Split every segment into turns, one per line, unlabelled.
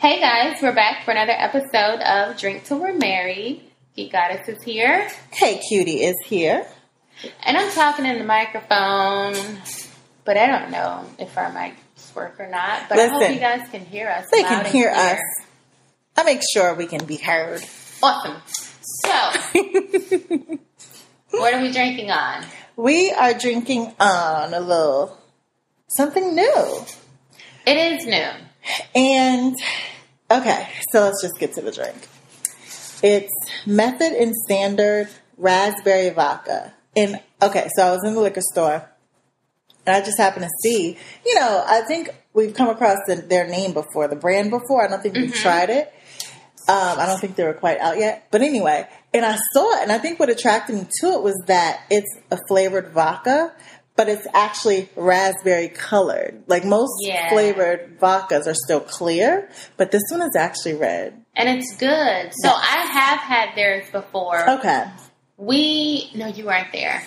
Hey guys, we're back for another episode of Drink Till We're Married. Geek Goddess is here.
Hey, Cutie is here.
And I'm talking in the microphone, but I don't know if our mics work or not. But I hope you guys can hear us.
They can hear us. I make sure we can be heard.
Awesome. So, what are we drinking on?
We are drinking on a little something new.
It is new.
And okay, so let's just get to the drink. It's Method and Standard Raspberry Vodka. And okay, so I was in the liquor store and I just happened to see, you know, I think we've come across the, their name before, the brand before. I don't think we've tried it. Um, I don't think they were quite out yet. But anyway, and I saw it, and I think what attracted me to it was that it's a flavored vodka, but it's actually raspberry colored. Like most
Yeah.
flavored vodkas are still clear, but this one is actually red.
And it's good. So,
Yes.
I have had theirs before.
Okay.
We no, you weren't there.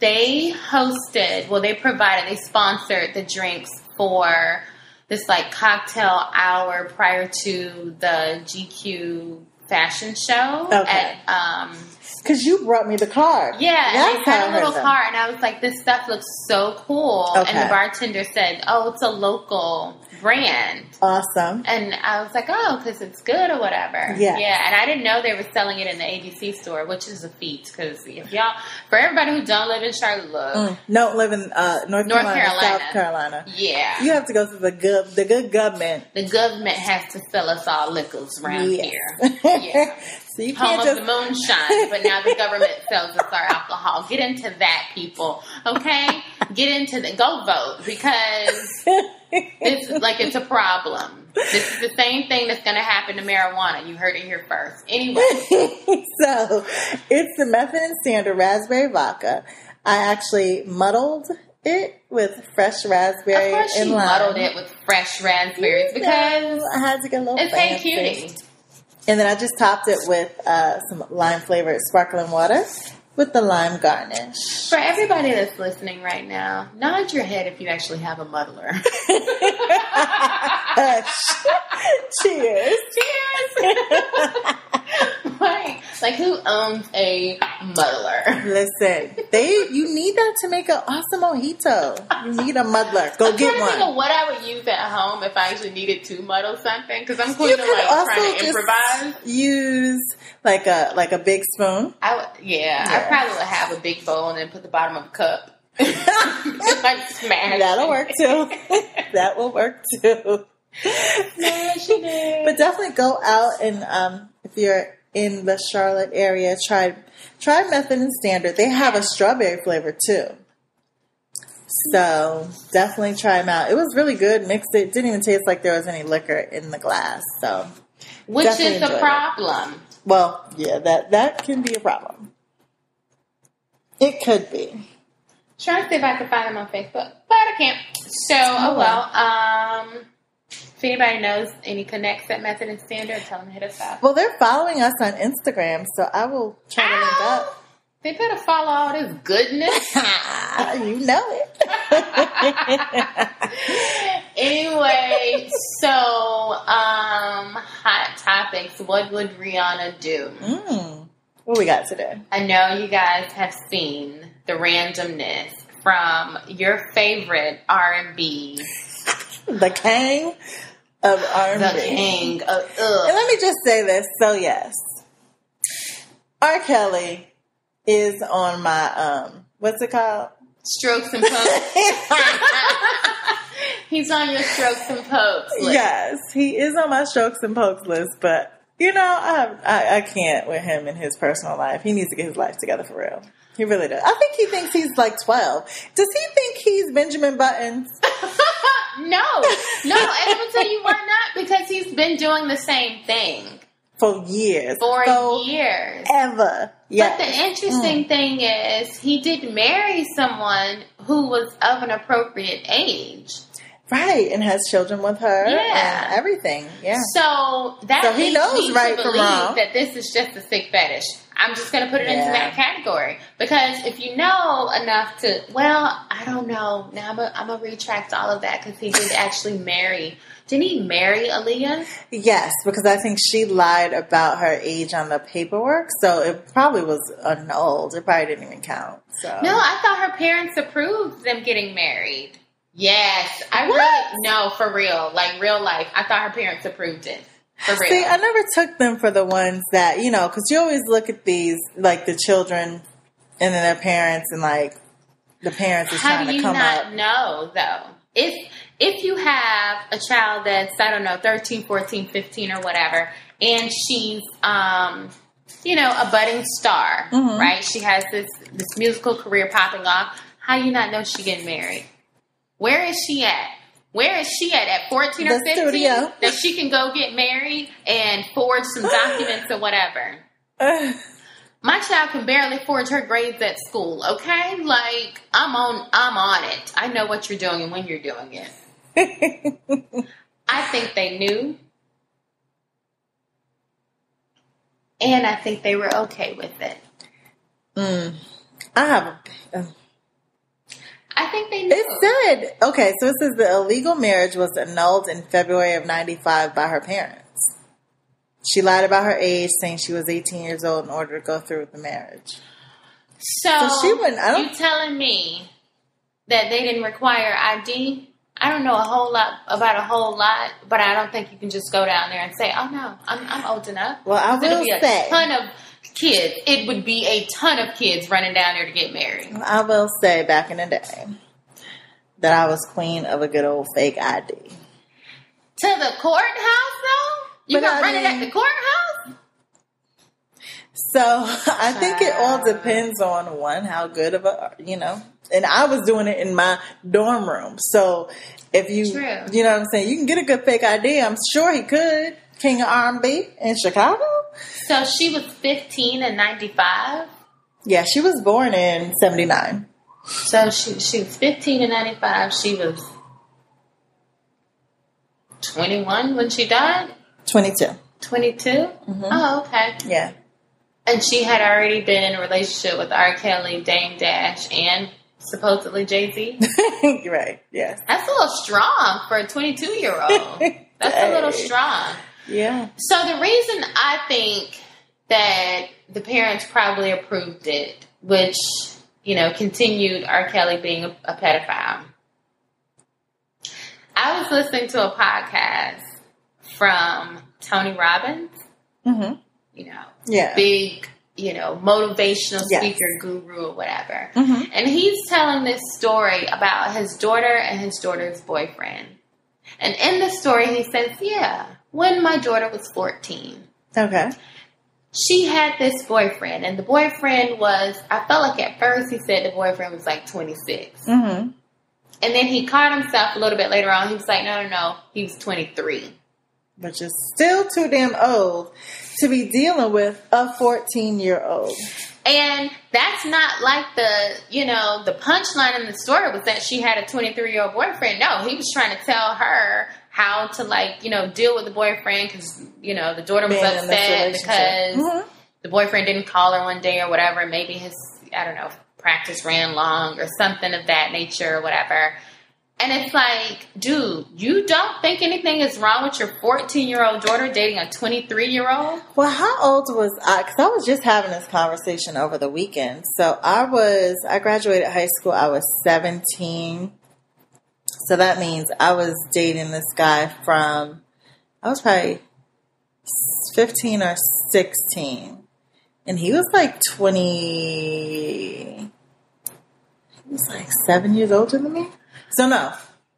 They hosted, well, they provided, they sponsored the drinks for this like cocktail hour prior to the GQ fashion show
Okay.
at um
Because you brought me the card.
yeah, and
That's
they
how
had a little cart, and I was like, "This stuff looks so cool."
Okay.
And the bartender said, "Oh, it's a local brand,"
Awesome.
and I was like, "Oh, because it's good or whatever."
Yeah.
yeah. And I didn't know they were selling it in the ABC store, which is a feat because if y'all, for everybody who don't live in Charlotte, look,
Mm. Don't live in uh, North,
North
Carolina,
Carolina.
South Carolina.
yeah,
You have to go to the good, the good government.
the government has to sell us all liquors around
Yes.
here. Yeah.
So you
home
can't
of
just
the moonshine, but now the government sells us our alcohol. Get into that, people. Okay, get into the go vote because it's like it's a problem. This is the same thing that's going to happen to marijuana. You heard it here first. Anyway,
so it's the Method and Standard Raspberry Vodka. I actually muddled it with fresh raspberry
of course
and lime.
muddled it with fresh raspberries
You
because
know, I had to get a little
it's Hey
fancy.
Cutie.
And then I just topped it with uh, some lime flavored sparkling water with the lime garnish.
For everybody that's listening right now, nod your head if you actually have a muddler.
Cheers.
Cheers! like, like who owns a muddler?
Listen, they you need that to make an awesome mojito. You need a muddler. Go
I'm
get
to think
one.
of what I would use at home if I actually needed to muddle something because I'm
You
going to
could
like
also
trying to improvise.
use like a like a big spoon.
I would, yeah, I probably would have a big bowl and then put the bottom of a cup. like smash.
That'll work too. that will work too.
Smash it.
But definitely go out and um, if you're in the Charlotte area, try try Method and Standard. They have a strawberry flavor too. So definitely try them out. It was really good. Mixed it. Didn't even taste like there was any liquor in the glass. So
Which is the
problem. it. Well, yeah, that that can be a problem. It could be.
Trying to see if I can find them on Facebook, but I can't. So, oh well. Um, if anybody knows any connects that Method and Standard, tell them to hit us up.
Well, they're following us on Instagram, so I will try to link up.
They better follow all this goodness.
you know it.
anyway, so um, hot topics. What would Rihanna do?
mm. What we got today?
I know you guys have seen the randomness from your favorite R and B,
The King of R&B.
the king of
And let me just say this. So yes, R. Kelly is on my um. What's it called?
strokes and pokes. He's on your strokes and pokes list.
yes, he is on my strokes and pokes list, but. You know, I, I I can't with him in his personal life. He needs to get his life together for real. He really does. I think he thinks he's like twelve. Does he think he's Benjamin Buttons?
No, no, and I'm gonna tell you why not. Because he's been doing the same thing
For years.
for
For
years.
Ever. Yes.
But the interesting mm. thing is, he did marry someone who was of an appropriate age.
Right, and has children with her
Yeah.
and everything. Yeah.
So that
So he knows right from wrong.
that this is just a sick fetish. I'm just going to put it into that category because if you know enough to, well, I don't know. Now I'm gonna retract all of that because he did actually marry. Didn't he marry Aaliyah?
Yes, because I think she lied about her age on the paperwork, so it probably was annulled. It probably didn't even count. So
No, I thought her parents approved them getting married. Yes, I
What?
really no for real, like real life. I thought her parents approved it for real.
See, I never took them for the ones that you know, because you always look at these like the children and then their parents, and like the parents is
How
trying
do
to
you
come
not
up.
know though? If if you have a child that's I don't know 13, 14, 15 or whatever and she's um you know a budding star,
Mhm.
right? She has this this musical career popping off. How you not know she getting married? Where is she at? Where is she at at 14 or
The
15
studio.
that she can go get married and forge some documents or whatever? My child can barely forge her grades at school, okay? Like I'm on I'm on it. I know what you're doing and when you're doing it. I think they knew. And I think they were okay with it.
mm, I have. A, uh,
I think they knew.
it said okay, so it says the illegal marriage was annulled in February of '95 by her parents. She lied about her age, saying she was 18 years old in order to go through with the marriage.
so
So she wouldn't- I don't-
you telling me that they didn't require ID? I don't know a whole lot about a whole lot, but I don't think you can just go down there and say, "Oh no, I'm, I'm old enough."
Well, I will
be a
say,
ton of kids. It would be a ton of kids running down there to get married.
I will say, back in the day, that I was queen of a good old fake ID.
To the courthouse, though? You gonna run it at the courthouse?
So I think it all depends on one, how good of a you know. And I was doing it in my dorm room. So if you
True.
you know what I'm saying, you can get a good fake ID. I'm sure he could. King of R&B in Chicago.
So she was 15 and 95.
Yeah, she was born in '79.
So she she was 15 and 95. She was 21 when she died.
22.
22.
Mm-hmm.
Oh, okay.
Yeah.
And she had already been in a relationship with R. Kelly, Dame Dash, and supposedly Jay Z.
Right. Yes.
That's a little strong for a 22 year old. That's a little strong.
Yeah.
So the reason I think that the parents probably approved it, which you know continued R. Kelly being a, a pedophile. I was listening to a podcast from Tony Robbins,
hmm
you know,
Yeah.
big, you know, motivational
Yes.
speaker guru or whatever.
hmm
And he's telling this story about his daughter and his daughter's boyfriend. And in the story, he says, Yeah, when my daughter was 14,
Okay.
she had this boyfriend. And the boyfriend was, I felt like at first he said the boyfriend was like 26.
hmm
And then he caught himself a little bit later on. He was like, No, no, no, he was 23.
Which is still too damn old to be dealing with a 14 year old.
And that's not like the, you know, the punchline in the story was that she had a 23 year old boyfriend. No, he was trying to tell her how to, like, you know, deal with the boyfriend because, you know, the daughter was
Being
upset because
Mhm.
the boyfriend didn't call her one day or whatever. Maybe his, I don't know, practice ran long or something of that nature or whatever. And it's like, dude, you don't think anything is wrong with your 14 year old daughter dating a 23 year old?
Well, how old was I? Because I was just having this conversation over the weekend. So I was, I graduated high school, I was 17. So that means I was dating this guy from, I was probably 15 or 16. And he was like 20, he was like seven years older than me. So no,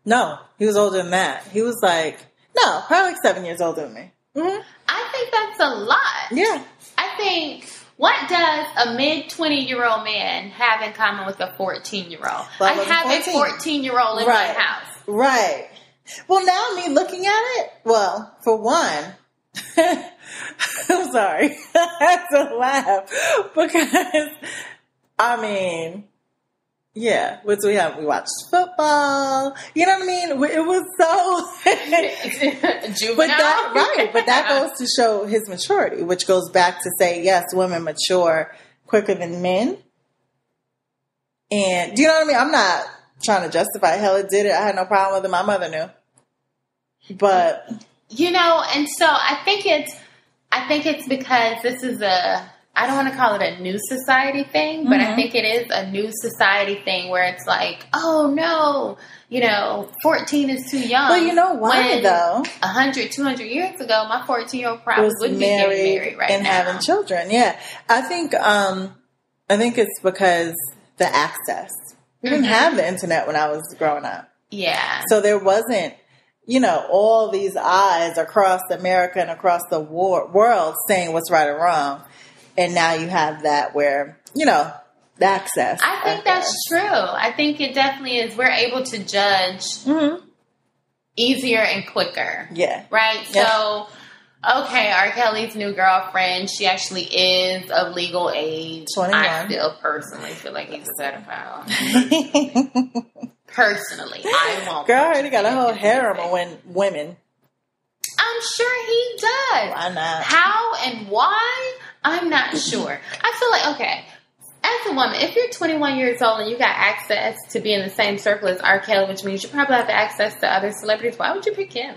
no, he was older than that. He was like, no, probably like seven years older than me. hmm
I think that's a lot.
Yeah.
I think what does a mid 20 year old man have in common with a 14 year old? I
a
have a
14.
14 year old in
Right.
my house.
Right. Well, now me looking at it, well, for one, I'm sorry, I had to laugh because, I mean, Yeah, which we have. We watched football. You know what I mean? It was so.
Juvenile.
but that right, but that goes to show his maturity, which goes back to say yes, women mature quicker than men. And do you know what I mean? I'm not trying to justify. Hell, it did it. I had no problem with it. My mother knew, but
you know, and so I think it's, I think it's because this is a, I don't want to call it a new society thing, but I
Mhm.
think it is a new society thing where it's like, oh no, you know, 14 is too young.
well, you know why
When
though?
100, 200 years ago, my 14 year old probably
was
would be getting married right
and
now.
having children. Yeah, I think um, I think it's because the access. We didn't
Mhm.
have the internet when I was growing up,
Yeah.
so there wasn't, you know, all these eyes across America and across the war- world saying what's right or wrong. And now you have that where you know the access.
I think that's true. I think it definitely is. We're able to judge
hmm
easier and quicker.
Yeah,
Right?
Yeah.
So, okay, R. Kelly's new girlfriend, she actually is of legal age.
21.
I still personally feel like he's a pedophile. Personally, I won't.
girl already got a whole harem of women.
I'm sure he does.
Why not?
How and why? I'm not sure. I feel like, okay, as a woman, if you're 21 years old and you got access to be in the same circle as R. Kelly, which means you probably have access to other celebrities, why would you pick him?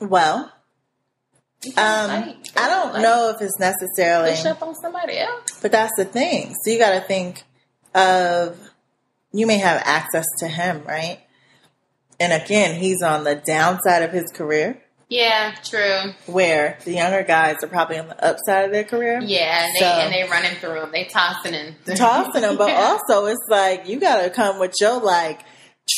Well, um, I don't
like,
know if it's necessarily.
Push up on somebody else.
But that's the thing. So you got to think of you may have access to him, right? And again, he's on the downside of his career,
Yeah, true.
where the younger guys are probably on the upside of their career.
Yeah, and they
So-
and they running through them. They tossing and
Tossing them, but
Yeah.
also it's like you got to come with your like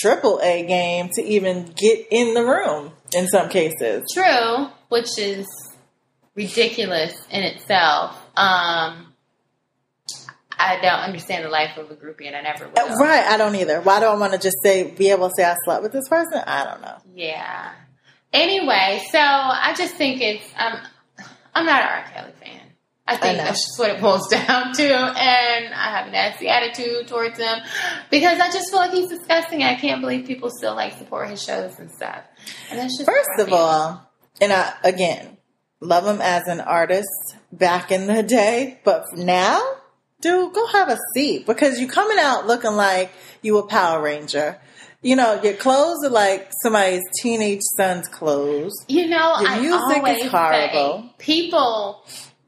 triple A game to even get in the room in some cases.
True, which is ridiculous in itself. Um, I don't understand the life of a groupie, and I never will.
Right, I don't either. Why do I want to just say be able to say I slept with this person? I don't know.
Yeah. Anyway, so I just think it's um, I'm not an R. Kelly fan. I think
know.
that's just what it boils down to, and I have a nasty attitude towards him because I just feel like he's disgusting. I can't believe people still like support his shows and stuff. And that's just
First of all, and I again love him as an artist back in the day, but now, dude, go have a seat because you're coming out looking like you a Power Ranger. You know, your clothes are like somebody's teenage son's clothes.
You know,
The
I
music is horrible.
people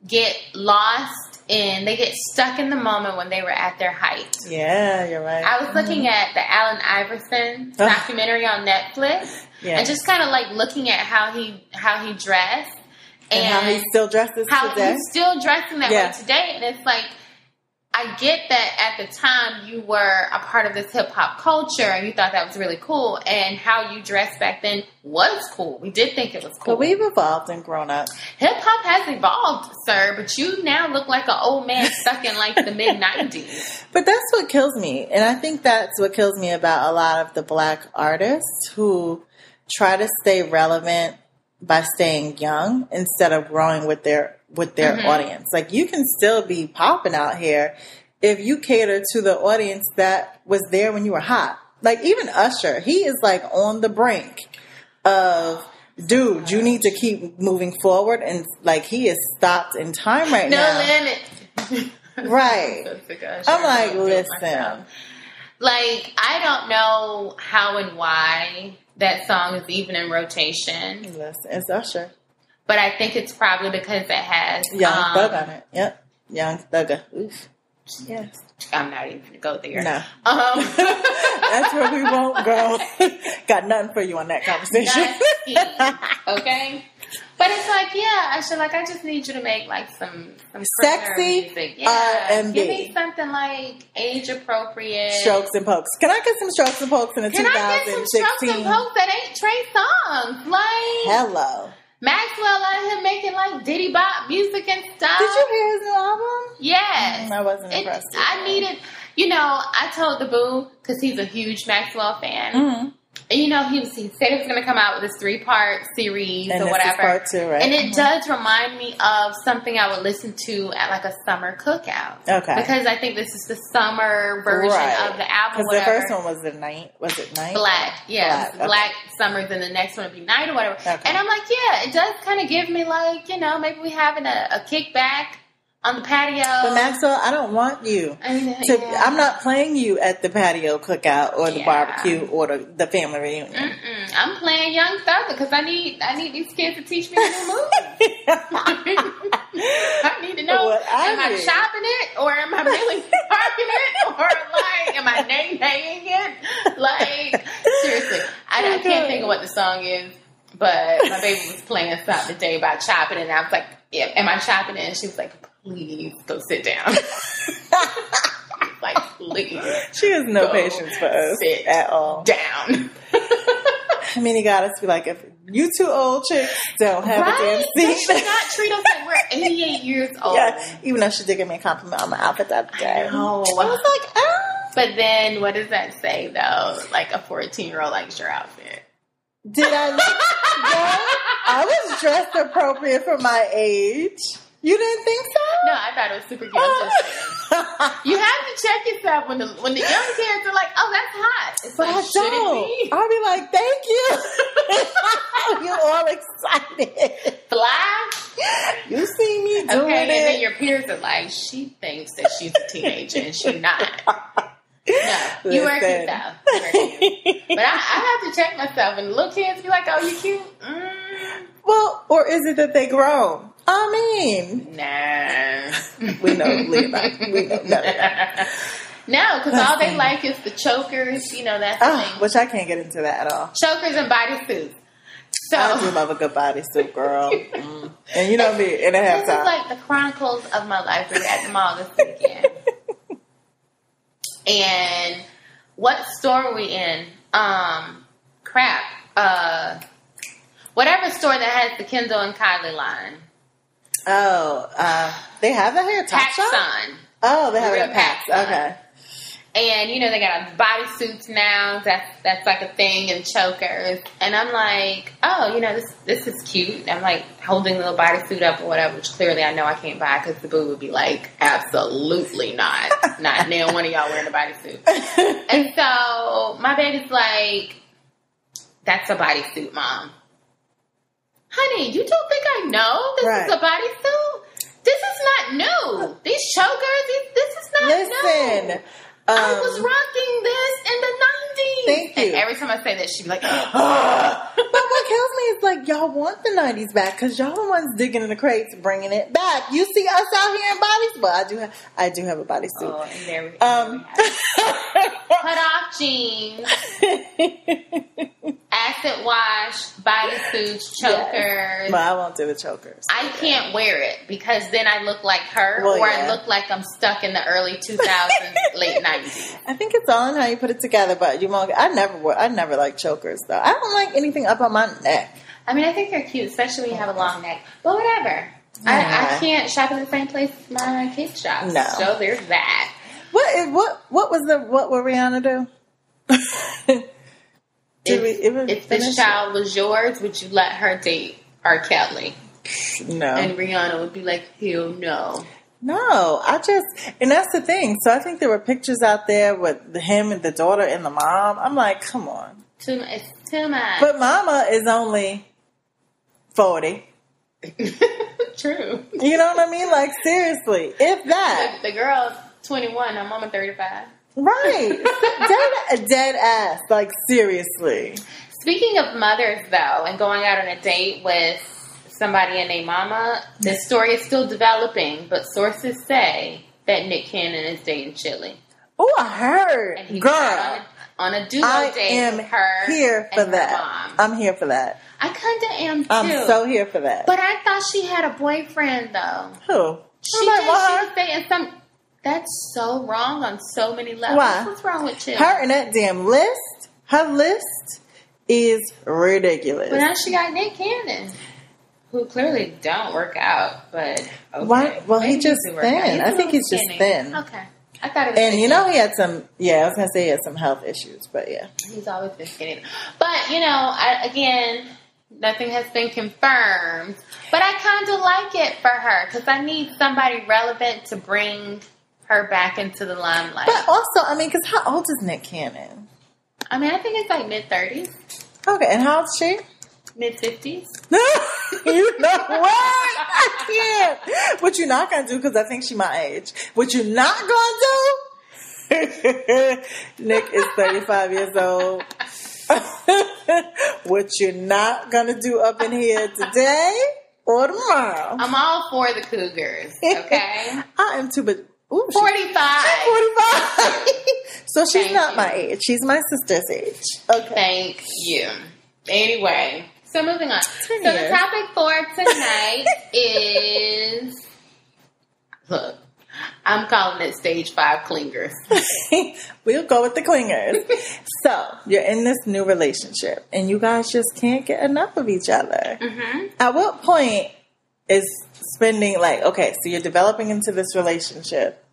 get lost in, they get stuck in the moment when they were at their height.
Yeah, you're right.
I was looking mm-hmm. at the Allen Iverson documentary on Netflix,
yeah.
and just kind of like looking at how he how he dressed
and how he still dresses
how
today.
he's still dressing that
Yeah.
way today. And it's like, I get that at the time you were a part of this hip hop culture and you thought that was really cool, and how you dressed back then was cool. We did think it was cool.
But we've evolved and grown up.
Hip hop has evolved, sir, but you now look like an old man stuck in like the mid 90s.
But that's what kills me. And I think that's what kills me about a lot of the black artists who try to stay relevant by staying young instead of growing with their with their
Mhm.
audience. Like you can still be popping out here if you cater to the audience that was there when you were hot. Like even Usher, he is like on the brink of dude, you need to keep moving forward and like he is stopped in time right
No
now.
No limit.
Right. I'm like, listen.
Like, I don't know how and why that song is even in rotation,
Listen, it's Usher.
But I think it's probably because it has
Young
um,
Thug on it. Yep. Young Thugger. Oof. Yes.
I'm not even gonna go there.
No.
Um,
That's where we won't go. Got nothing for you on that conversation.
Okay. But it's like, yeah, I should like. I just need you to make like some some
Sexy
quicker music. Yeah,
R&B.
give me something like age appropriate.
strokes and pokes. Can I get some strokes and pokes in the
Can I get some strokes and pokes that ain't Trey Songz? Like
Hello.
Maxwell out here making like Diddy Bop music and stuff.
Did you hear his new album?
Yes.
Mm, I wasn't
It-
impressed.
I needed, you know, I told the boo because he's a huge Maxwell fan.
Mm-hmm.
And you know, he was he said he was going to come out with this three part series
And
or whatever.
part two, right?
And it
Mhm.
does remind me of something I would listen to at like a summer cookout.
Okay.
Because I think this is the summer version
Right.
of the album.
Because the first one was the night. Was it night?
Black, yeah,
Black,
black,
okay.
summers, and the next one would be night or whatever.
Okay.
And I'm like, yeah, it does kind of give me like, you know, maybe we having a, a kickback on the patio.
But Maxwell, I don't want you.
I mean,
To,
yeah.
I'm not playing you at the patio cookout or the
Yeah.
barbecue or the, the family reunion.
Mm-mm. I'm playing Young Thug because I need I need these kids to teach me the new moves. I need to know:
What I
am I
need.
shopping it, or am I really parking it, or like am I name nagging it? Like seriously, I, I can't think of what the song is. But my baby was playing something today about shopping, and I was like, yeah, "Am I chopping it?" And she was like, "Please go sit down." like, please
she has no patience for us
sit
at all.
down.
I mean, he got us to be like, if you two old chicks don't have a damn seat.
She not treat us like we're 88 years old.
yeah, even though she did give me a compliment on my outfit that day.
I know.
I was like, ah.
But then, what does that say though? Like a 14 year old likes your outfit.
Did I look? no, I was dressed appropriate for my age. You didn't think so?
No, I thought it was super cute. You have to check yourself when the when the young kids are like, "Oh, that's hot." It's
But
like,
I don't.
it be
I'll be like, thank you. You're all excited.
fly?
You see me doing it.
Okay, and then your peers are like, "She thinks that she's a teenager and she's not." No, you work
Listen.
it though. You work it. But I, I have to check myself, and little kids be like, "Oh, you cute." Mm,
well, or is it that they grown? I mean,
nah.
we know Levi. We know that.
No, because all they like is the chokers. You know that's
Oh,
thing.
which I can't get into that at all.
Chokers and bodysuits. So
I do love a good bodysuit, girl. Mm. And you know me, in a
this is like the chronicles of my life. We were at the mall this weekend, and what store were we in? Um, crap. Uh, whatever store that has the Kendall and Kylie line.
Oh, uh, they have that here, Top Shop. Oh, they have it at PAX. Okay.
And you know they got bodysuits now. That's that's like a thing, and chokers. And I'm like, oh, you know this this is cute. I'm like holding the little bodysuit up or whatever, which clearly I know I can't buy because the boo would be like, absolutely not, not now one of y'all wearing a bodysuit. And so my baby's like, that's a bodysuit, mom. Honey, you don't think I know this
Right.
is a bodysuit? This is not new. These chokers, these- this is not new.
Listen.
I
um,
was rocking this in the 90s.
Thank you.
And every time I say that, she'd be like,
but what kills me is like y'all want the '90s back because y'all the ones digging in the crates, bringing it back. You see us out here in bodies, but I do, have, I do have a bodysuit.
oh, and there we
Um,
Cut off jeans, acid wash, bodysuits, chokers.
but I won't do the chokers.
I can't wear it because then I look like her,
Well,
or
yeah.
I look like I'm stuck in the early 2000s, late 90s.
I think it's all in how you put it together, but you won't. I never, wore, I never like chokers though. I don't like anything up on my neck.
I mean, I think they're cute, especially when you have a long neck. But whatever. I, I can't shop at the same place as my kids shop.
No.
So there's that.
What? is- What? What was the? What will Rihanna do?
If, if this child was yours, would you let her date R. Kelly?
No.
And Rihanna would be like, hell no.
No, I just, and that's the thing. So I think there were pictures out there with him and the daughter and the mom. I'm like, come on.
Too. It's too much.
But mama is only 40.
True.
You know what I mean? Like, seriously, if that.
The, the girl's 21. I'm mama 35.
Right. dead, dead ass. Like, seriously.
Speaking of mothers, though, and going out on a date with somebody and a mama, the story is still developing, but sources say that Nick Cannon is dating Chilli.
Oh, I heard.
And he
Girl,
on a, on a duo
I
date
am
with her
here for
her
that.
mom.
I'm here for that.
I kind of am too.
I'm so here for that.
but I thought she had a boyfriend, though.
Who?
She
Who might
did.
want
She was dating some. That's so wrong on so many levels.
Why?
What's wrong with Chilli?
Her and that damn list, her list is ridiculous.
But now she got Nick Cannon, who clearly don't work out. But okay.
Why- well, he just
do work out.
thin. I think he's just thin.
Okay. I thought it was
And you know he had some. Yeah, I was gonna say he had some health issues, but yeah.
He's always been skinny. But, you know, I, again, nothing has been confirmed. But I kind of like it for her because I need somebody relevant to bring her back into the limelight.
But also, I mean, because how old is Nick Cannon?
I mean, I think it's like mid 30s,
Okay, and how old's she?
mid 50s.
you know what? I can't. What you're not gonna do because I think she my age. What you're not gonna do? Nick is 35 years old. what you're not gonna do up in here today or tomorrow?
I'm all for the Cougars, okay?
I am too, but ooh, she's
45.
45. so she's
Thank
not
you.
my age. She's my sister's age. Okay.
Thank you. Anyway, so moving on. So the topic for tonight is look. I'm calling it stage five clingers.
we'll go with the clingers. so you're in this new relationship, and you guys just can't get enough of each other.
hmm
At what point is spending like okay? So you're developing into this relationship.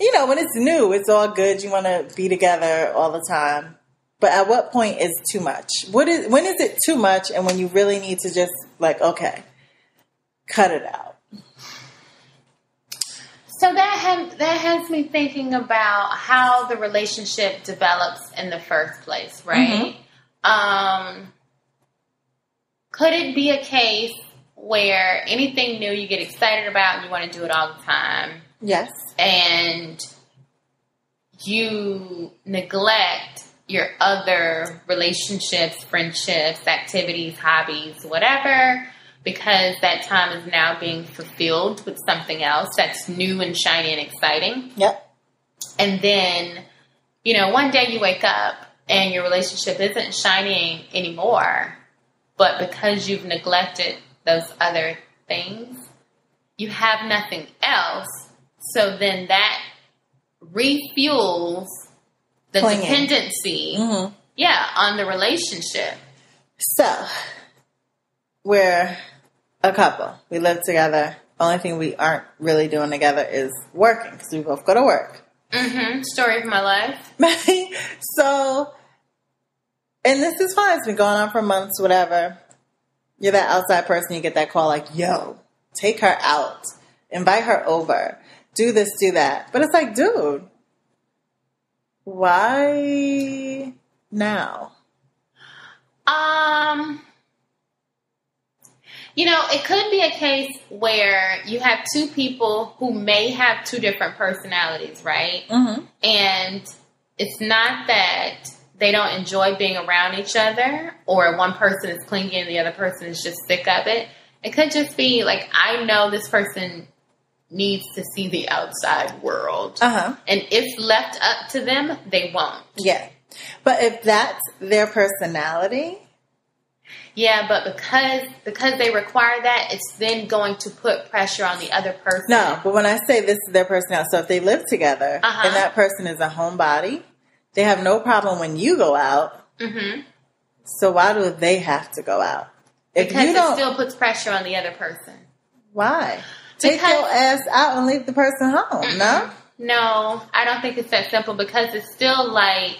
You know, when it's new, it's all good. You want to be together all the time. But at what point is too much? What is when is it too much, and when you really need to just like okay, cut it out.
So that has, that has me thinking about how the relationship develops in the first place, right? Um, could it be a case where anything new you get excited about and you want to do it all the time,
Yes.
and you neglect your other relationships, friendships, activities, hobbies, whatever, because that time is now being fulfilled with something else that's new and shiny and exciting.
Yep.
And then, you know, one day you wake up and your relationship isn't shining anymore, but because you've neglected those other things, you have nothing else. So then that refuels the
Clinging.
dependency,
Mm-hmm.
yeah, on the relationship.
So, we're a couple. We live together. Only thing we aren't really doing together is working because we both go to work.
hmm Story of my life.
so, and this is fine. It's been going on for months, whatever. You're that outside person. You get that call like, yo, take her out, invite her over, do this, do that. But it's like, dude, why now?
Um, you know, it could be a case where you have two people who may have two different personalities, right?
Mm-hmm.
And it's not that they don't enjoy being around each other or one person is clingy and the other person is just sick of it. It could just be like, I know this person needs to see the outside world.
Uh huh.
And if left up to them, they won't.
Yeah. But if that's their personality,
Yeah, but because because they require that, it's then going to put pressure on the other person.
no. But when I say this is their personality, so if they live together
Uh-huh.
and that person is a homebody, they have no problem when you go out.
hmm
So why do they have to go out? If
because
you
it
don't,
still puts pressure on the other person.
why? Take your ass out and leave the person home. No.
No, I don't think it's that simple because it's still like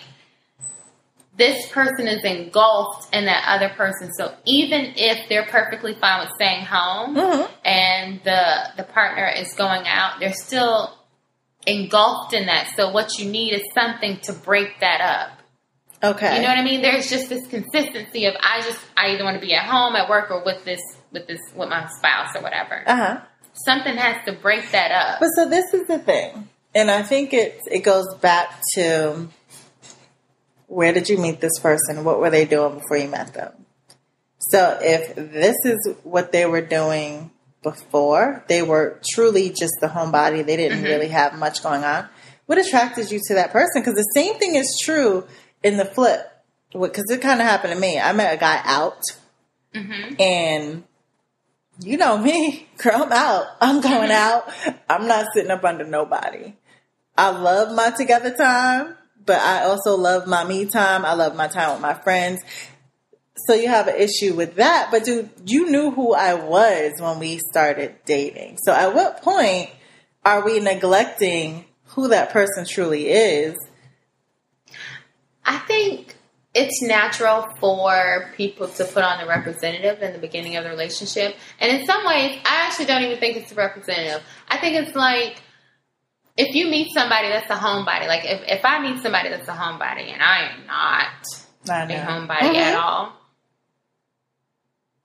this person is engulfed in that other person. So even if they're perfectly fine with staying home
Mhm.
and the the partner is going out, they're still engulfed in that. So what you need is something to break that up.
Okay.
You know what I mean? There's just this consistency of I just I either want to be at home, at work, or with this with this with my spouse or whatever.
uh huh.
Something has to break that up.
But so this is the thing, and I think it it goes back to where did you meet this person? What were they doing before you met them? So if this is what they were doing before, they were truly just the homebody. They didn't really have much going on. What attracted you to that person? Because the same thing is true in the flip. Because it kind of happened to me. I met a guy out,
hmm
and you know me, girl, I'm out. I'm going out. I'm not sitting up under nobody. I love my together time, but I also love my me time. I love my time with my friends. So you have an issue with that, but dude, you knew who I was when we started dating. So at what point are we neglecting who that person truly is.
I think it's natural for people to put on a representative in the beginning of the relationship. And in some ways, I actually don't even think it's a representative. I think it's like if you meet somebody that's a homebody, like if, if I meet somebody that's a homebody and I am not
I
a homebody at
Mhm.
all,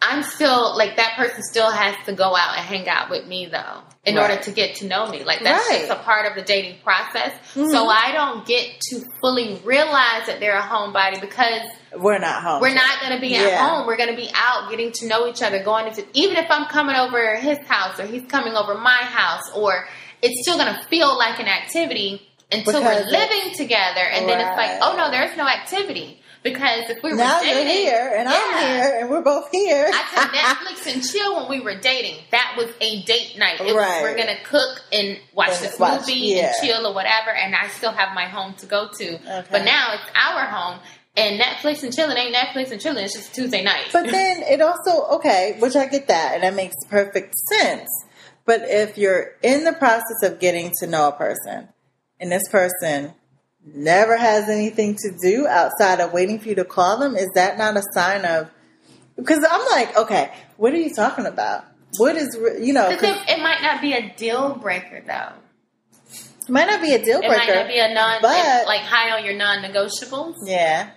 I'm still like that person still has to go out and hang out with me though in
Right.
order to get to know me. Like that's
Right.
just a part of the dating process.
Mhm.
So I don't get to fully realize that they're a homebody because
We're not home.
we're not going to be at
Yeah.
home. We're going to be out getting to know each other, going into even if I'm coming over his house or he's coming over my house, or it's still going to feel like an activity until
Because
we're living together, and then it's like, oh no, there's no activity because if we were
Now
dating,
you're here and I'm here and we're both here.
I could Netflix and chill when we were dating. That was a date night. It was,
Right.
we're gonna cook and watch
And
this
watch,
movie
yeah.
and chill or whatever, and I still have my home to go to.
Okay.
But now it's our home, and Netflix and chilling ain't Netflix and chilling. It's just Tuesday night.
But then it also okay, which I get that, and that makes perfect sense. But if you're in the process of getting to know a person, and this person never has anything to do outside of waiting for you to call them, is that not a sign of? Because I'm like, okay, what are you talking about? What is you know?
Because it, it might not be a deal breaker though.
it might not be a deal breaker.
It might not be a non
but-
like high on your non-negotiables.
yeah.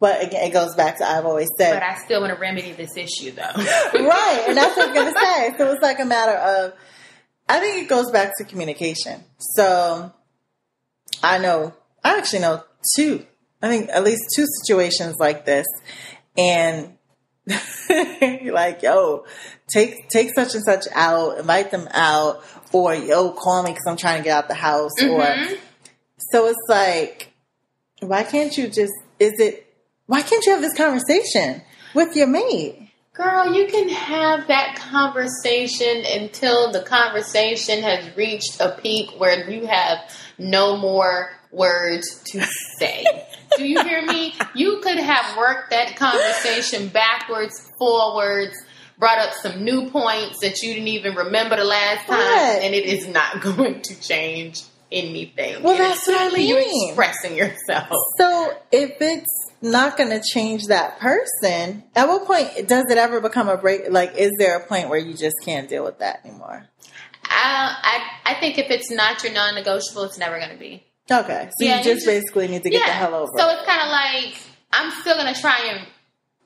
But again, it goes back to I've always said
But I still want to remedy this issue though.
right, and that's what I was gonna say. So it's like a matter of, I think it goes back to communication. So I know, I actually know two, I think at least two situations like this, and you're like, yo, take take such and such out, invite them out, or yo, call me because I'm trying to get out the house, or
Mhm.
so it's like, why can't you just? Is it? Why can't you have this conversation with your mate?
Girl, you can have that conversation until the conversation has reached a peak where you have no more words to say. Do you hear me? You could have worked that conversation backwards, forwards, brought up some new points that you didn't even remember the last time,
Right.
and it is not going to change anything.
Well,
And
that's what I
simply you
mean.
expressing yourself.
So if it's not going to change that person, at what point does it ever become a break? Like, is there a point where you just can't deal with that anymore?
I, I, I think if it's not your non-negotiable, it's never going to be.
Okay, so
Yeah,
you just basically need to get the hell over.
So it's kind of like I'm still gonna try and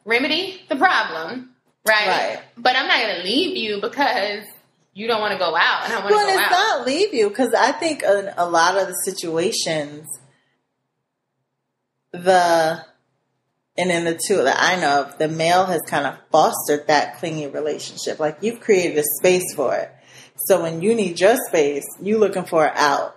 remedy the problem, right?
Right.
But I'm not gonna leave you because you don't want to go out and I want to
well,
go
it's
out.
not leave you because I think in a lot of the situations, the and in the two that I know of, the male has kind of fostered that clingy relationship. Like you've created a space for it. So when you need your space, you looking for it out.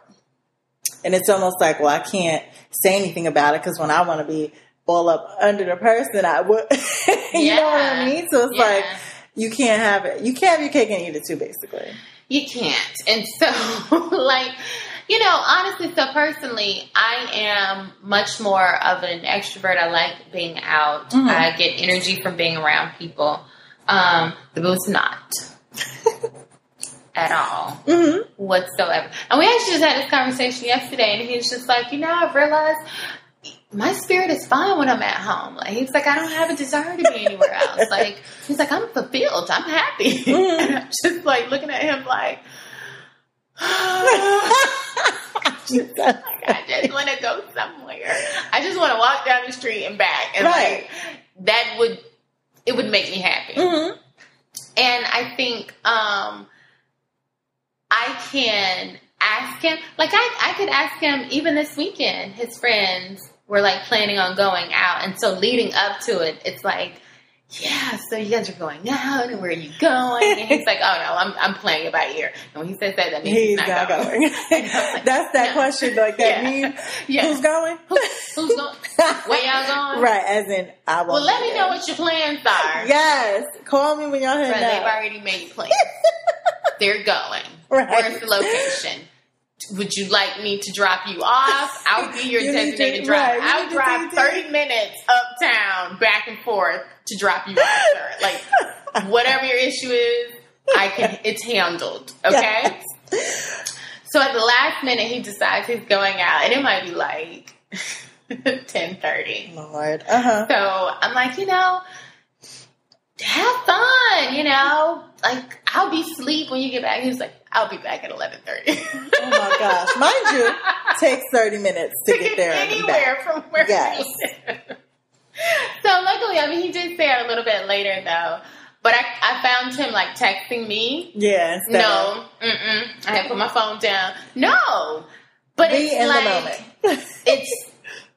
And it's almost like, well, I can't say anything about it because when I want to be all up under the person, I would. you know what I mean? So it's
Yeah.
like you can't have it. You can't have your cake and eat it too, basically.
You can't. And so, like, you know, honestly, so personally, I am much more of an extrovert. I like being out.
Mhm.
I get energy from being around people. Um, the boo's not at all.
Mm-hmm.
whatsoever. And we actually just had this conversation yesterday, and he was just like, you know, I've realized my spirit is fine when I'm at home. Like he's like, I don't have a desire to be anywhere else. Like he's like, I'm fulfilled. I'm happy.
Mhm.
And I'm just like looking at him like. I just want to go somewhere. I just want to walk down the street and back, and
Right.
like that would it would make me happy.
hmm
And I think um, I can ask him, like I, I could ask him even this weekend. His friends were like planning on going out, and so leading up to it, it's like, yeah, so you guys are going out, and where are you going? And he's like, oh no, I'm I'm playing it by ear. And when he says that, that means he's,
He's
not, going.
going.
And I was like,
That's that
no.
question, like that
Yeah. Yeah.
who's going?
Who's going? Where y'all going?
right, as in I won't.
Well, let me
there.
know what your plans are.
Yes, call me when y'all head
they've already made plans. They're going.
Right.
Where's the location? Would you like me to drop you off? I'll be your
You need to-
designated driver.
right,
I'll drive
do
30 minutes uptown, back and forth to drop you off, sir. Like, whatever your issue is, I can, it's handled. Okay? So at the last minute, he decides he's going out, and it might be like ten thirty.
Lord. Uh huh.
So I'm like, you know, have fun. You know, like I'll be asleep when you get back. He's like, I'll be back at eleven thirty.
Oh my gosh. Mind you, takes 30 minutes to get there and
anywhere
back.
from where
Yes.
So luckily, I mean, he did say it a little bit later though. But I, I found him like texting me.
Yeah. instead
No, mm-mm. I had put my phone down. No, but
Be
it's
in
like
the moment.
it's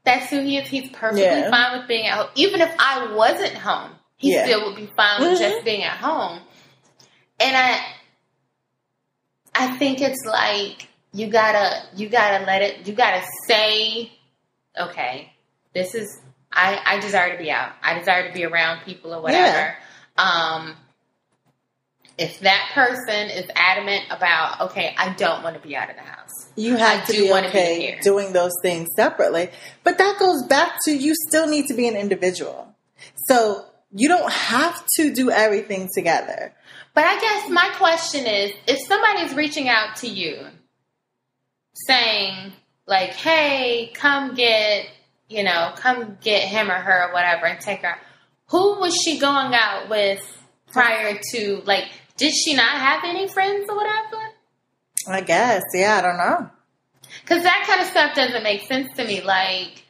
that's who he is. He's perfectly
Yeah.
fine with being at home. Even if I wasn't home, he
Yeah.
still would be fine with
Mhm.
just being at home. And I, I think it's like you gotta, you gotta let it. You gotta say, okay, this is. I, I desire to be out. I desire to be around people or whatever. Um, if that person is adamant about, okay, I don't want to be out of the house.
You have
I
to
do
be
wanna be
okay
here.
doing those things separately. But that goes back to you still need to be an individual. So you don't have to do everything together.
But I guess my question is if somebody's reaching out to you saying, like, hey, come get, you know, come get him or her or whatever and take her out, who was she going out with prior to, like, did she not have any friends or whatever?
I guess. Yeah, I don't know.
Because that kind of stuff doesn't make sense to me. Like,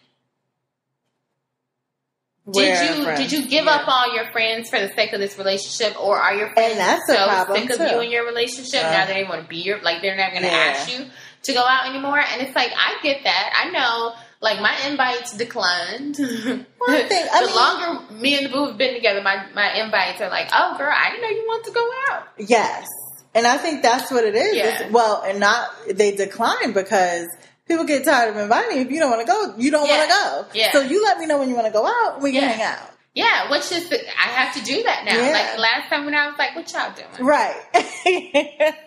Where
did you did you give
yeah.
up all your friends for the sake of this relationship, or are your friends
And that's
so
problem,
sick of
too.
you and your relationship
Yeah.
now they want to be your like they're not going to
Yeah.
ask you to go out anymore? And it's like I get that. I know. Like my invites declined.
Well, I think- I
the
mean-
longer me and the boo have been together, my my invites are like, oh girl, I didn't know you want to go out.
Yes. And I think that's what it is.
Yeah.
It's- well, and not they decline because people get tired of inviting you. If you don't want to go, you don't
Yeah.
want to go.
Yeah.
So you let me know when you want to go out. We can
Yeah.
hang out.
Yeah, which is the, I have to do that now.
Yeah.
Like last time when I was like, what y'all doing?
Right.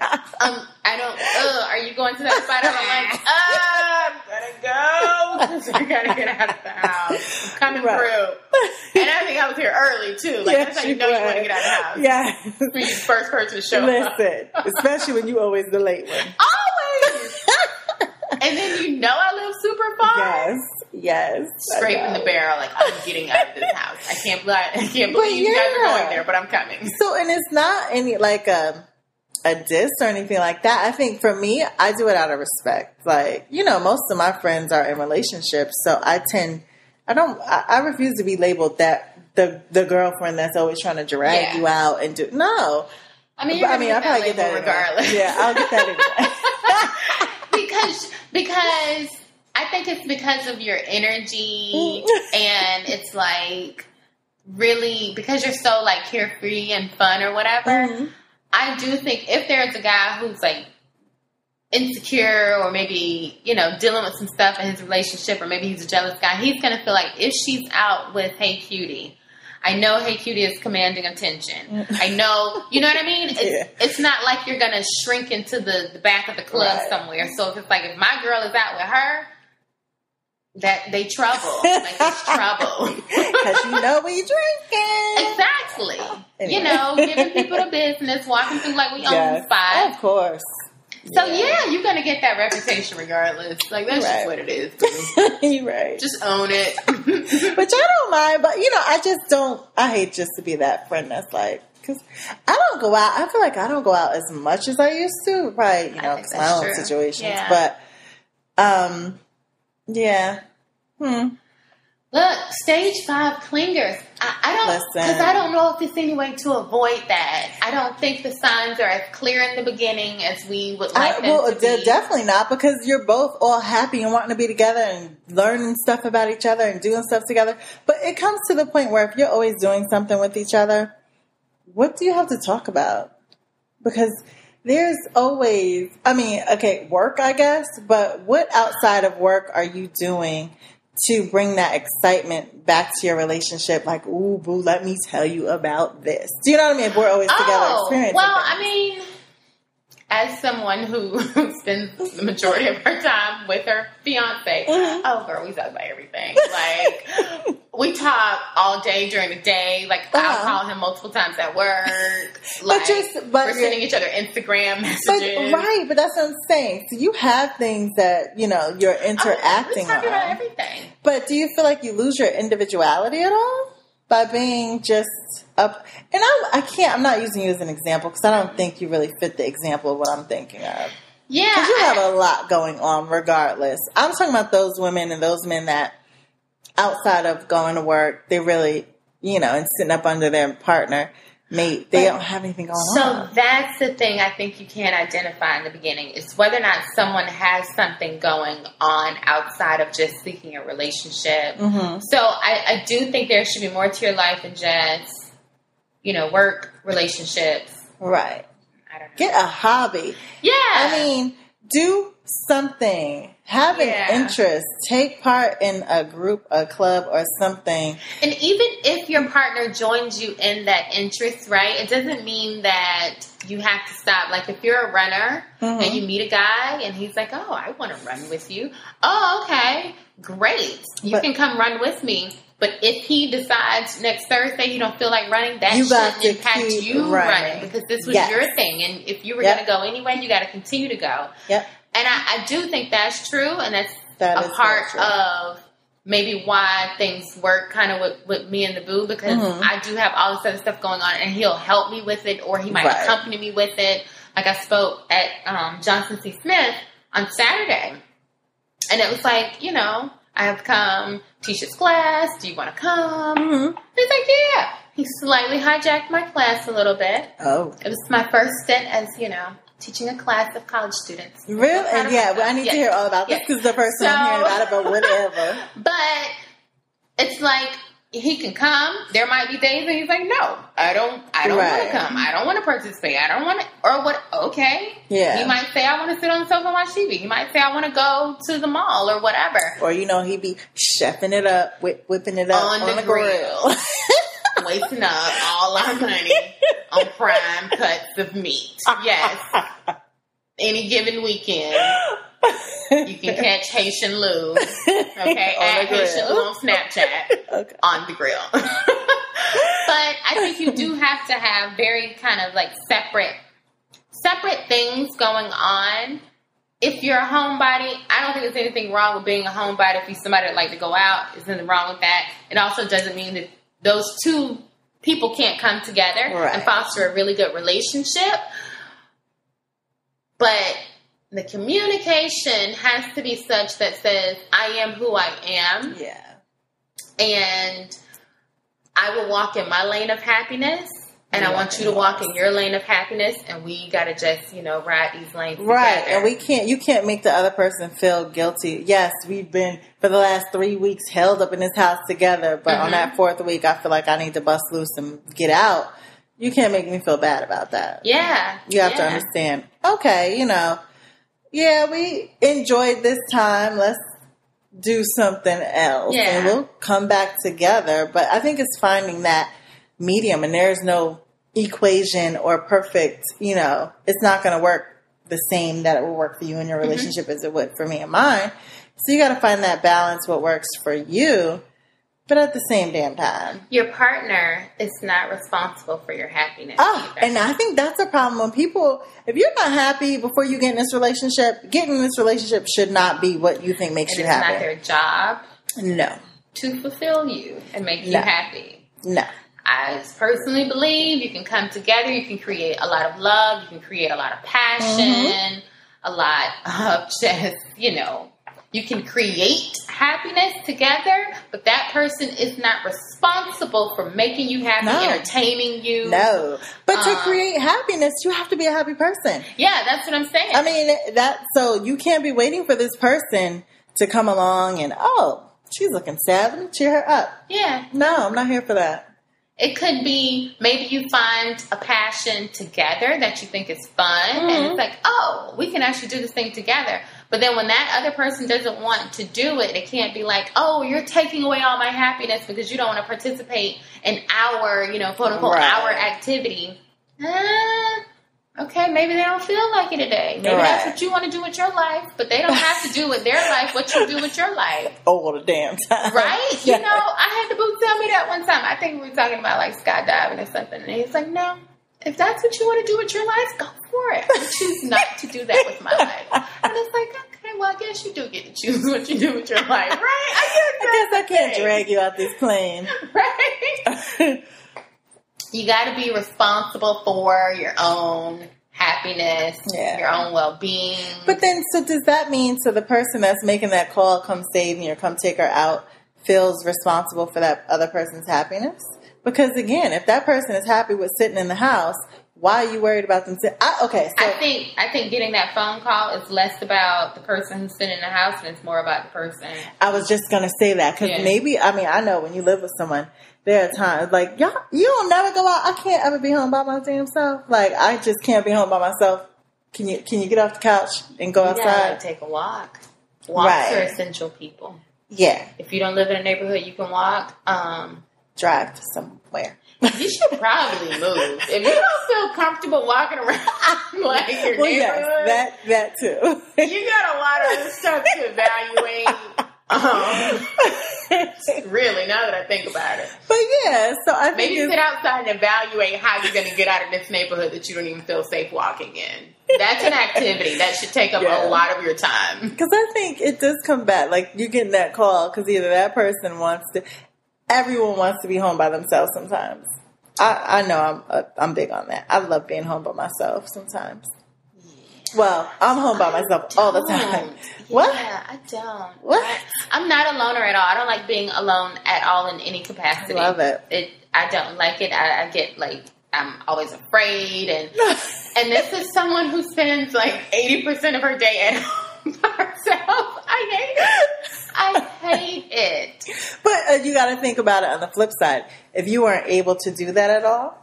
Um, I don't. Uh, are you going to that spot? I'm like, uh, I'm gonna go. I gotta get out of the house. I'm coming
Right.
through, and I think I was here early too. Like that's how you know you want to get out of the house.
Yeah.
You first person to show up.
Listen, especially when you always the late one.
Always. And then you know I live super far.
Yes. Yes.
Scraping the barrel, like I'm getting out of this house. I can't believe I can't believe you guys are going there, but I'm coming.
So, and it's not any like a a diss or anything like that. I think for me, I do it out of respect. Like, you know, most of my friends are in relationships, so I tend, I don't, I, I refuse to be labeled that the the girlfriend that's always trying to drag
Yeah.
you out and do no.
I mean, you're
I mean, I probably get that
label
anyway.
regardless.
Yeah, I'll get that.
because because I think it's because of your energy and it's like really because you're so like carefree and fun or whatever.
Mhm.
I do think if there's a guy who's like insecure or maybe you know dealing with some stuff in his relationship or maybe he's a jealous guy, he's gonna feel like if she's out with Hey Cutie. I know Hey Cutie is commanding attention. I know, you know what I mean? It's,
Yeah.
it's not like you're gonna shrink into the, the back of the club
Right.
somewhere. So if it's like if my girl is out with her, that they trouble, like it's trouble.
Because you know we drinking.
exactly.
Anyway.
You know, giving people the business, walking through like we
Yes,
own five.
Of course.
So yeah. you're gonna get that reputation regardless. Like that's
Right.
just what it is.
You're right.
just own it.
Which I don't mind, but you know, I just don't. I hate just to be that friend that's like, because I don't go out. I feel like I don't go out as much as I used to. Probably, you know, 'cause my own
true.
situations.
Yeah.
But, um, yeah. Hmm.
Look, stage five clingers. I, I don't because I don't know if there's any way to avoid that. I don't think the signs are as clear in the beginning as we would like
I,
them
well,
to be.
definitely not because you're both all happy and wanting to be together and learning stuff about each other and doing stuff together. But it comes to the point where if you're always doing something with each other, what do you have to talk about? Because there's always, I mean, okay, work, I guess, but what outside of work are you doing to bring that excitement back to your relationship? Like, ooh, boo, let me tell you about this. Do you know what I mean? If we're always together
Oh, well. I mean, as someone who spends the majority of her time with her fiance,
Mhm.
oh girl, we talk about everything. Like, we talk all day during the day. Like I'll
Uh-huh.
call him multiple times at work.
But just- but
we're sending each other Instagram
But
messages.
right, but that's what I'm saying. So you have things that you know you're
Oh,
interacting
we talk about everything.
But do you feel like you lose your individuality at all by being just up? And I'm I can't. I'm not using you as an example because I don't think you really fit the example of what I'm thinking of.
Yeah,
Because you have a lot going on, regardless. I'm talking about those women and those men that, outside of going to work, they really, you know, and sitting up under their partner, mate, they
But-
don't have anything going
So
on.
So that's the thing I think you can't identify in the beginning is whether or not someone has something going on outside of just seeking a relationship.
hmm
So I, I do think there should be more to your life than just, you know, work, relationships.
Right.
I don't know.
Get a hobby.
yeah.
I mean, do something. Have an interest. Take part in a group, a club, or something.
And even if your partner joins you in that interest, right, it doesn't mean that you have to stop. Like if you're a runner
Mhm.
and you meet a guy and he's like, Oh, I want to run with you. Oh, okay. Great. You
But-
can come run with me. But if he decides next Thursday you don't feel like running, that
You got
shouldn't
to
impact you
running.
running because this was
Yes.
your thing. And if you were
Yep.
going to go anyway, you got to continue to go.
Yep.
And I, I do think that's true, and that's
That
a part of maybe why things work kind of with, with me and the boo because
Mhm.
I do have all this other stuff going on, and he'll help me with it, or he might
Right.
accompany me with it. Like I spoke at um, Johnson C. Smith on Saturday, and it was like, you know, I have come Tisha's class. Do you want to come?
Mhm.
He's like, yeah. He slightly hijacked my class a little bit.
Oh.
It was my first stint as, you know, teaching a class of college students.
Really?
Of
Yeah, well, I need
Yes.
to hear all about this
Yes.
because the first time I'm hearing about it, but whatever.
But it's like he can come. There might be days that he's like, no, I don't, I don't want to come. I don't want to participate. I don't want to, or what? Okay.
Yeah.
He might say, I want to sit on the sofa and watch TV. He might say, I want to go to the mall or whatever.
Or, you know, he'd be chefing it up, whip, whipping it up
On
on,
the
the grill.
Wasting up all our money on prime cuts of meat. Yes. Any given weekend, you can catch Haitian Lou. Okay, at. Haitian Lou on Snapchat.
Okay.
on the grill. but I think you do have to have very kind of like separate separate things going on. If you're a homebody, I don't think there's anything wrong with being a homebody. If you're somebody that like to go out, there's nothing wrong with that. It also doesn't mean that those two people can't come together
Right.
and foster a really good relationship. But the communication has to be such that says, I am who I am
Yeah.
and I will walk in my lane of happiness, and I want you to walk in your lane of happiness, and we gotta just you know ride these lanes
Right,
together.
and we can't. You can't make the other person feel guilty. Yes, we've been for the last three weeks held up in this house together, but on
Mhm.
that fourth week, I feel like I need to bust loose and get out. You can't make me feel bad about that.
yeah,
You have to understand. Okay, you know, yeah, we enjoyed this time. Let's do something else,
Yeah.
and we'll come back together. But I think it's finding that medium, and there's no equation or perfect. You know, it's not going to work the same that it will work for you in your
Mm-hmm.
relationship as it would for me and mine. So you got to find that balance, what works for you, but at the same damn time.
Your partner is not responsible for your happiness.
Oh,
either.
and I think that's a problem when people, if you're not happy before you get in this relationship, getting in this relationship should not be what you think makes
And
you
it's not their job
No,
to fulfill you and make you happy.
no.
I personally believe you can come together, you can create a lot of love, you can create a lot of passion, mm-hmm. a lot of just, you know, you can create happiness together, but that person is not responsible for making you happy,
No.
entertaining you.
No. But to
Uh,
create happiness, you have to be a happy person.
Yeah, that's what I'm saying.
I mean, that, so you can't be waiting for this person to come along and, oh, she's looking sad. Let me cheer her up.
yeah.
No, I'm not here for that.
It could be maybe you find a passion together that you think is fun, and
Mhm.
it's like, oh, we can actually do this thing together. But then when that other person doesn't want to do it, it can't be like, oh, you're taking away all my happiness because you don't want to participate in our, you know, quote unquote,
Right.
our activity. Uh, Okay, maybe they don't feel like it today. Maybe
Right.
that's what you want to do with your life, but they don't have to do with their life what you do with your life.
All the damn time.
Right? You know, I had the boo tell me that one time. I think we were talking about like skydiving or something. And he's like, no, if that's what you want to do with your life, go for it. I choose not to do that with my life. And it's like, okay, well, I guess you do get to choose what you do with your life, right? I
guess I can't drag you out this plane.
Right? You got to be responsible for your own happiness,
Yeah.
your own well being.
But then, so does that mean so the person that's making that call, come save me or come take her out, feels responsible for that other person's happiness? Because again, if that person is happy with sitting in the house, why are you worried about them? Sit- I, okay, so
I think I think getting that phone call is less about the person who's sitting in the house and it's more about the person.
I was just gonna say that because
Yeah.
maybe I mean I know when you live with someone, there are times like y'all you don't never go out. I can't ever be home by my damn self. Like I just can't be home by myself. Can you can you get off the couch and go
You gotta
outside?
take a walk. Walks
Right.
are essential, people.
Yeah,
If you don't live in a neighborhood, you can walk. Um,
drive to somewhere.
you should probably move if you don't feel comfortable walking around like your
Well,
neighborhood.
yes, that that too.
you got a lot of stuff to evaluate. Um, really, now that I think about it,
But yeah, so I think
maybe sit outside and evaluate how you're going to get out of this neighborhood that you don't even feel safe walking in. That's an activity that should take up
Yeah.
a lot of your time.
Because I think it does come back. Like you getting that call because either that person wants to. Everyone wants to be home by themselves sometimes. I, I know I'm uh, I'm big on that. I love being home by myself sometimes. Well, I'm home by myself all the time.
Don't.
What?
I don't.
What?
I'm not a loner at all. I don't like being alone at all in any capacity.
I love it.
It. I don't like it. I, I get like I'm always afraid, and and this is someone who spends like eighty percent of her day at home by herself. I hate it. I hate it.
But uh, you got to think about it on the flip side. If you weren't able to do that at all,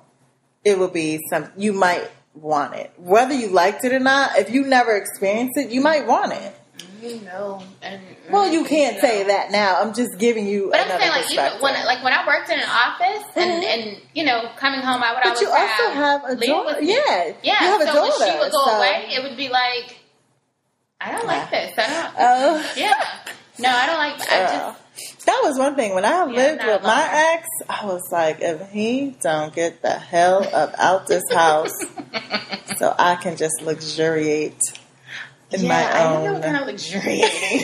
it would be some. You might want it, whether you liked it or not. If you never experienced it, you might want it.
You know, and
Well, you can't
know.
say that now. I'm just giving you.
But I'm saying, like, even when, like, when I worked in an office, and,
Mhm.
and you know, coming home, I would
But you also
have,
a daughter. Yeah,
Yeah,
you have a
so
daughter.
when she would go
so-
away, it would be like, I don't like this. I don't.
Oh.
yeah, no, I don't like. I
Girl. that was one thing when I lived with my ex. I was like, if he don't get the hell up out this house, so I can just luxuriate in
yeah,
my
I don't know kind of luxuriating.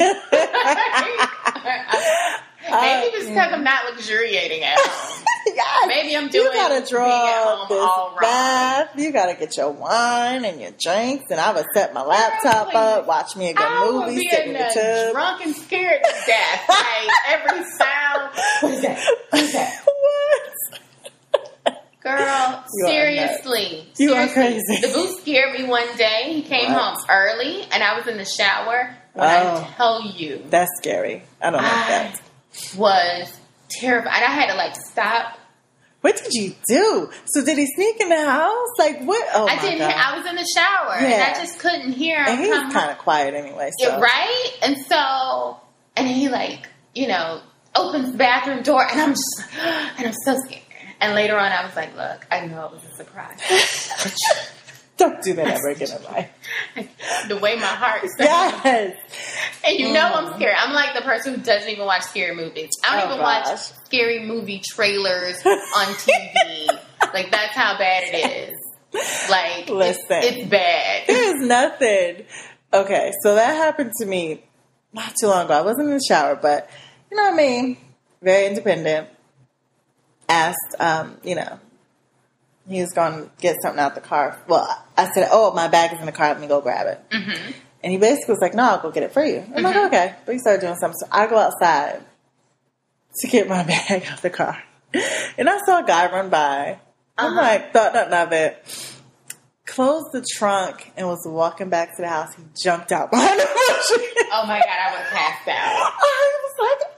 Maybe just because I'm not luxuriating at home.
yes,
Maybe I'm doing. you gotta
draw this
all
bath. You gotta get your wine and your drinks, and I would set my laptop up, watch me a good
I
movie,
be
sit in
in
the tub.
drunk and scared to death. Like every sound. What is that? What is that?
what?
Girl,
You are
seriously.
You are crazy.
The boo scared me one day. He came
What?
home early and I was in the shower. When
Oh.
I tell you,
That's scary. I don't like
I
that.
was terrified. I had to like stop.
What did you do? So did he sneak in the house? Like what? Oh
I
my
didn't.
god!
Hear, I was in the shower and
Yeah.
I just couldn't hear him
and he's
come
kind of quiet anyway. So.
Yeah, right? And so, and he like, you know, opens the bathroom door, and I'm just, like, and I'm so scared. And later on, I was like, look, I know it was a surprise.
Don't do that ever again in life.
the way my heart sounds.
Yes.
And you know I'm scared. I'm like the person who doesn't even watch scary movies. I don't
Oh,
even
gosh.
watch scary movie trailers on TV. like, that's how bad it is. Like,
Listen.
it's bad.
There's nothing. Okay, so that happened to me not too long ago. I wasn't in the shower, but you know what I mean? Very independent. Asked, um, you know, he was going to get something out the car. Well, I said, Oh, my bag is in the car. Let me go grab it.
hmm
And he basically was like, No, I'll go get it for you. I'm like, Okay. But he started doing something. So I go outside to get my bag out the car. And I saw a guy run by. I'm
Uh-huh.
like, thought nothing of it. Closed the trunk and was walking back to the house. He jumped out behind the bush.
Oh my God, I would have passed out.
I was like!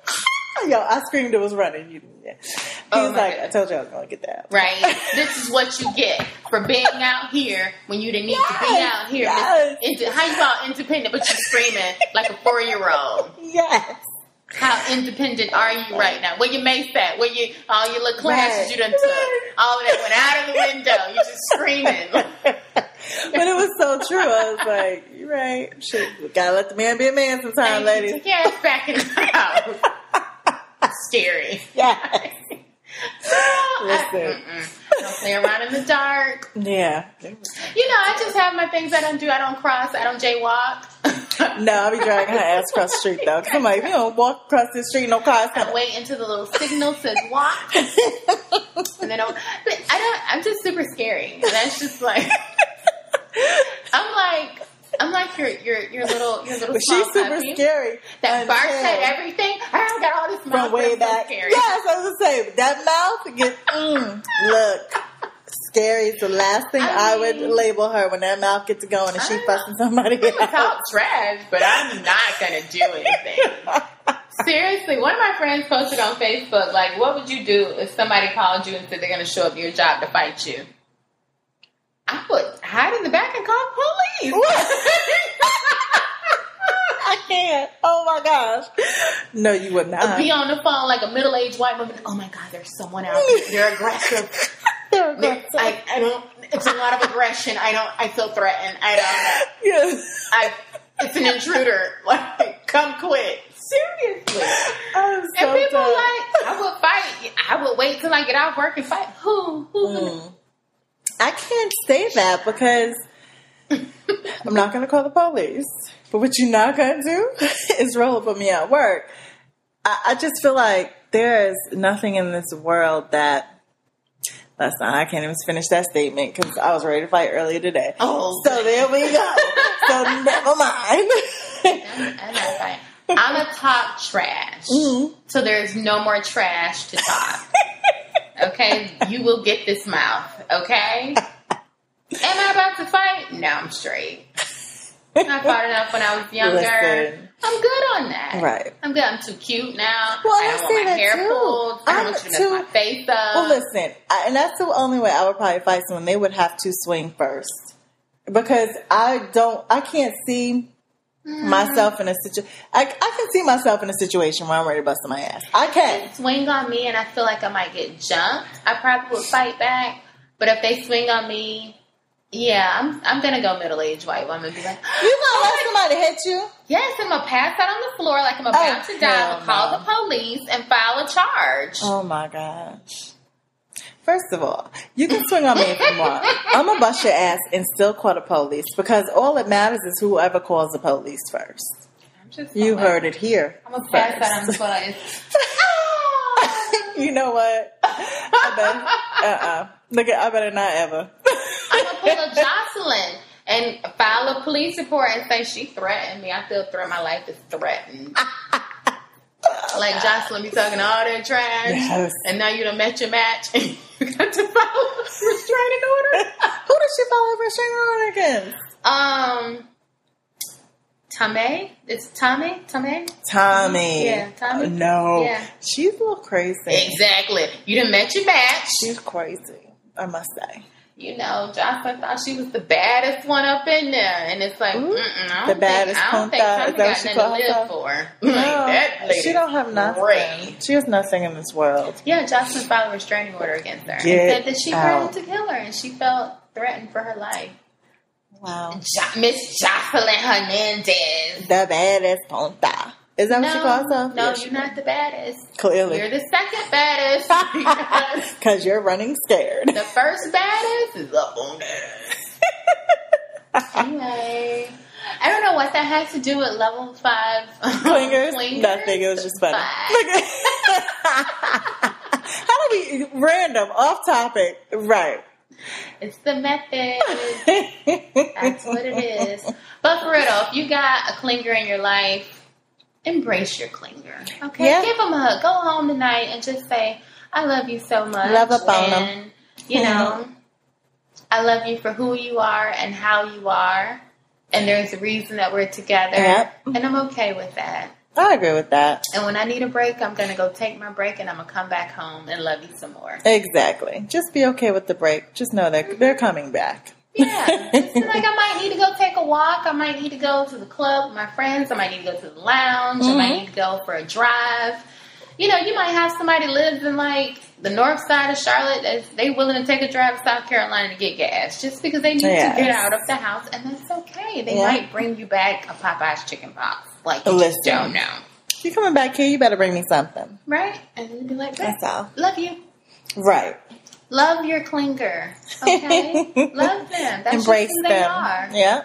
Yo, I screamed it was running. You, yeah. He
Oh
was like,
God.
I told you I was going to get that.
Right? this is what you get for being out here when you didn't need to be out here.
yes.
Inde- how you all independent, but you're screaming like a four year old?
Yes.
How independent are you right now? Where you mace that? Where you all your little classes
Right.
you done took? All of that went out of the window. You're just screaming.
But it was so true. I was like, you're right. Shit, gotta let the man be a man sometime, ladies.
Take your ass back in the house. Scary.
Yeah.
Listen. Don't play around in the dark.
Yeah.
You know, I just have my things I don't do. I don't cross. I don't jaywalk.
No, I'll be dragging her ass across the street though. Cause I'm like, if you don't walk across the street, no cars
I wait until the little signal says walk, and then I'll, but I don't. I'm just super scary. And that's just like I'm like I'm like your your your little your little
she's super
puppy
scary.
that barks at everything. I got all this mouth
from way
that's so
back. Yes, I was gonna say that mouth. Get mm, look. Scary is the last thing I,
I
would label her when that mouth gets going and she fussing somebody
I'm gonna
else.
talk trash, but I'm not gonna do anything. Seriously, one of my friends posted on Facebook, like, what would you do if somebody called you and said they're gonna show up your job to fight you? I would hide in the back and call police.
I can't. Oh my gosh. No, you would not.
Be on the phone like a middle aged white woman. Oh my god, there's someone out there. They're aggressive.
They're
They're-
aggressive.
I, I don't. It's a lot of aggression. I don't. I feel threatened. I don't.
yes.
I. It's an intruder. Like, come quick. Seriously.
I'm so
And people
done.
like, I would fight. I would wait till I get off work and fight. Who? Who?
Mm. I can't say that because I'm not going to call the police. But what you're not going to do is roll up on me at work. I, I just feel like there is nothing in this world that. Listen, I can't even finish that statement because I was ready to fight earlier today.
Oh,
So there we go. so never mind.
I'm, I'm not. I'm a talk trash.
Mhm.
So there's no more trash to talk. Okay? You will get this mouth. Okay? Am I about to fight? No, I'm straight. I fought enough when I was younger.
Listen.
I'm good on that.
Right.
I'm good. I'm too cute now.
Well,
I
I
don't
say
want my
that
hair
too.
pulled. I don't
I'm
want you to
too-
my face up.
Well, listen, I, and that's the only way I would probably fight someone. They would have to swing first because I don't, I can't see myself in a situation. I, I can see myself in a situation where I'm ready to bust my ass. I can.
swing on me and I feel like I might get jumped, I probably would fight back. But if they swing on me, yeah, I'm I'm gonna go middle aged white woman. Be like,
You gonna let somebody hit you?
yes, I'm gonna pass out on the floor like I'm about
Oh,
to die. I'll call
no.
the police and file a charge.
Oh my gosh. First of all, you can swing on me if you want. I'm gonna bust your ass and still call the police because all that matters is whoever calls the police first.
I'm just
You
gonna-
heard it here.
I'm gonna pass out on the
first.
floor. Like,
you know what? I better, uh-uh. Look at, I better not ever.
I'm gonna pull a Joseline and file a police report and say she threatened me. I feel threat. My life is threatened. like Joseline be talking all that trash,
Yes.
and now you done met your match, and you got to follow restraining order.
Who does she follow restraining order against?
Um, Tame, it's Tommie? Tame.
Tommie.
Yeah, Tommie.
No.
Yeah.
She's a little crazy.
Exactly. You done met your match.
She's crazy, I must say.
You know, Joseline thought she was the baddest one up in there, and it's like,
Ooh,
mm-mm, I
the
don't
baddest
think, I don't think
punta. That
got
she
nothing to live
herself?
for. like,
she don't have nothing.
great.
She has nothing in this world.
Yeah, Joseline filed a restraining order against her and said that she threatened to kill her, and she felt threatened for her life.
Wow.
Jo- Miss Joseline Hernandez.
The baddest punta. Is that what she calls herself?
no,
Yes,
you're not the baddest.
Clearly.
You're the second baddest because
you're running scared.
the first baddest is up on that. anyway, I don't know what that has to do with level five um,
Clingers?
clingers.
Nothing. It was just funny.
But-
Look at- How do we random off topic? Right.
It's the method. That's what it is. But for real, if you got a clinger in your life, embrace your clinger. Okay,
Yeah.
give them a hug. Go home tonight and just say, "I love you so much."
Love up on 'em.
and, You know, I love you for who you are and how you are, and there's a reason that we're together,
Yep.
and I'm okay with that.
I agree with that.
And when I need a break, I'm gonna go take my break, and I'm gonna come back home and love you some more.
Exactly. Just be okay with the break. Just know that mm-hmm. they're coming back.
Yeah, like I might need to go take a walk. I might need to go to the club with my friends. I might need to go to the lounge. I might
Mhm.
need to go for a drive. You know, you might have somebody lives in like the north side of Charlotte. That's, they willing to take a drive to South Carolina to get gas just because they need
Yes.
to get out of the house, and that's okay. They
Yeah.
might bring you back a Popeye's chicken box. Like you
Listen.
don't know,
If you coming back here, you better bring me something.
right? And be like,
That's all.
love you.
Right.
Love your clinger. Okay? Love them. That's
Embrace
just who
them.
they are.
Yeah.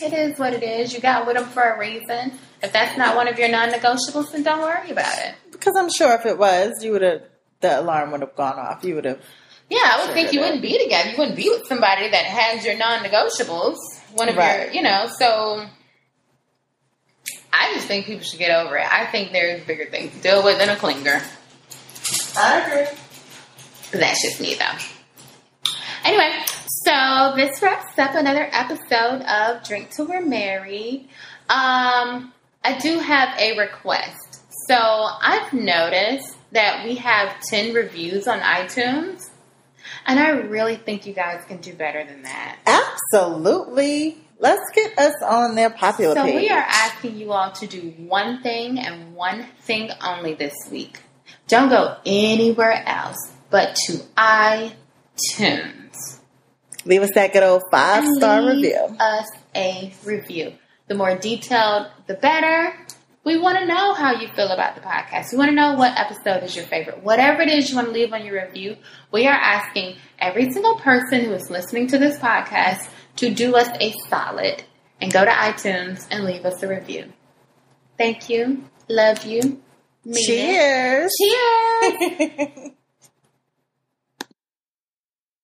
It is what it is. You got with them for a reason. If that's not one of your non-negotiables, then don't worry about it.
Because I'm sure if it was, you would have the alarm would have gone off. You would have.
Yeah, I would think you
did.
wouldn't be together. You wouldn't be with somebody that has your non-negotiables. One of
Right.
your, you know. So I just think people should get over it. I think there's bigger things to deal with than a clinger.
I agree.
That's just me, though. Anyway, so this wraps up another episode of Drink Till We're Married. Um, I do have a request. So I've noticed that we have 10 reviews on iTunes, and I really think you guys can do better than that.
Absolutely. Let's get us on their popular
So
page.
we are asking you all to do one thing and one thing only this week. Don't go anywhere else but to iTunes.
Leave us that good old five star review.
Leave us a review. The more detailed, the better. We want to know how you feel about the podcast. We want to know what episode is your favorite. Whatever it is you want to leave on your review, we are asking every single person who is listening to this podcast to do us a solid and go to iTunes and leave us a review. Thank you. Love you. Mean it.
Cheers.
Cheers.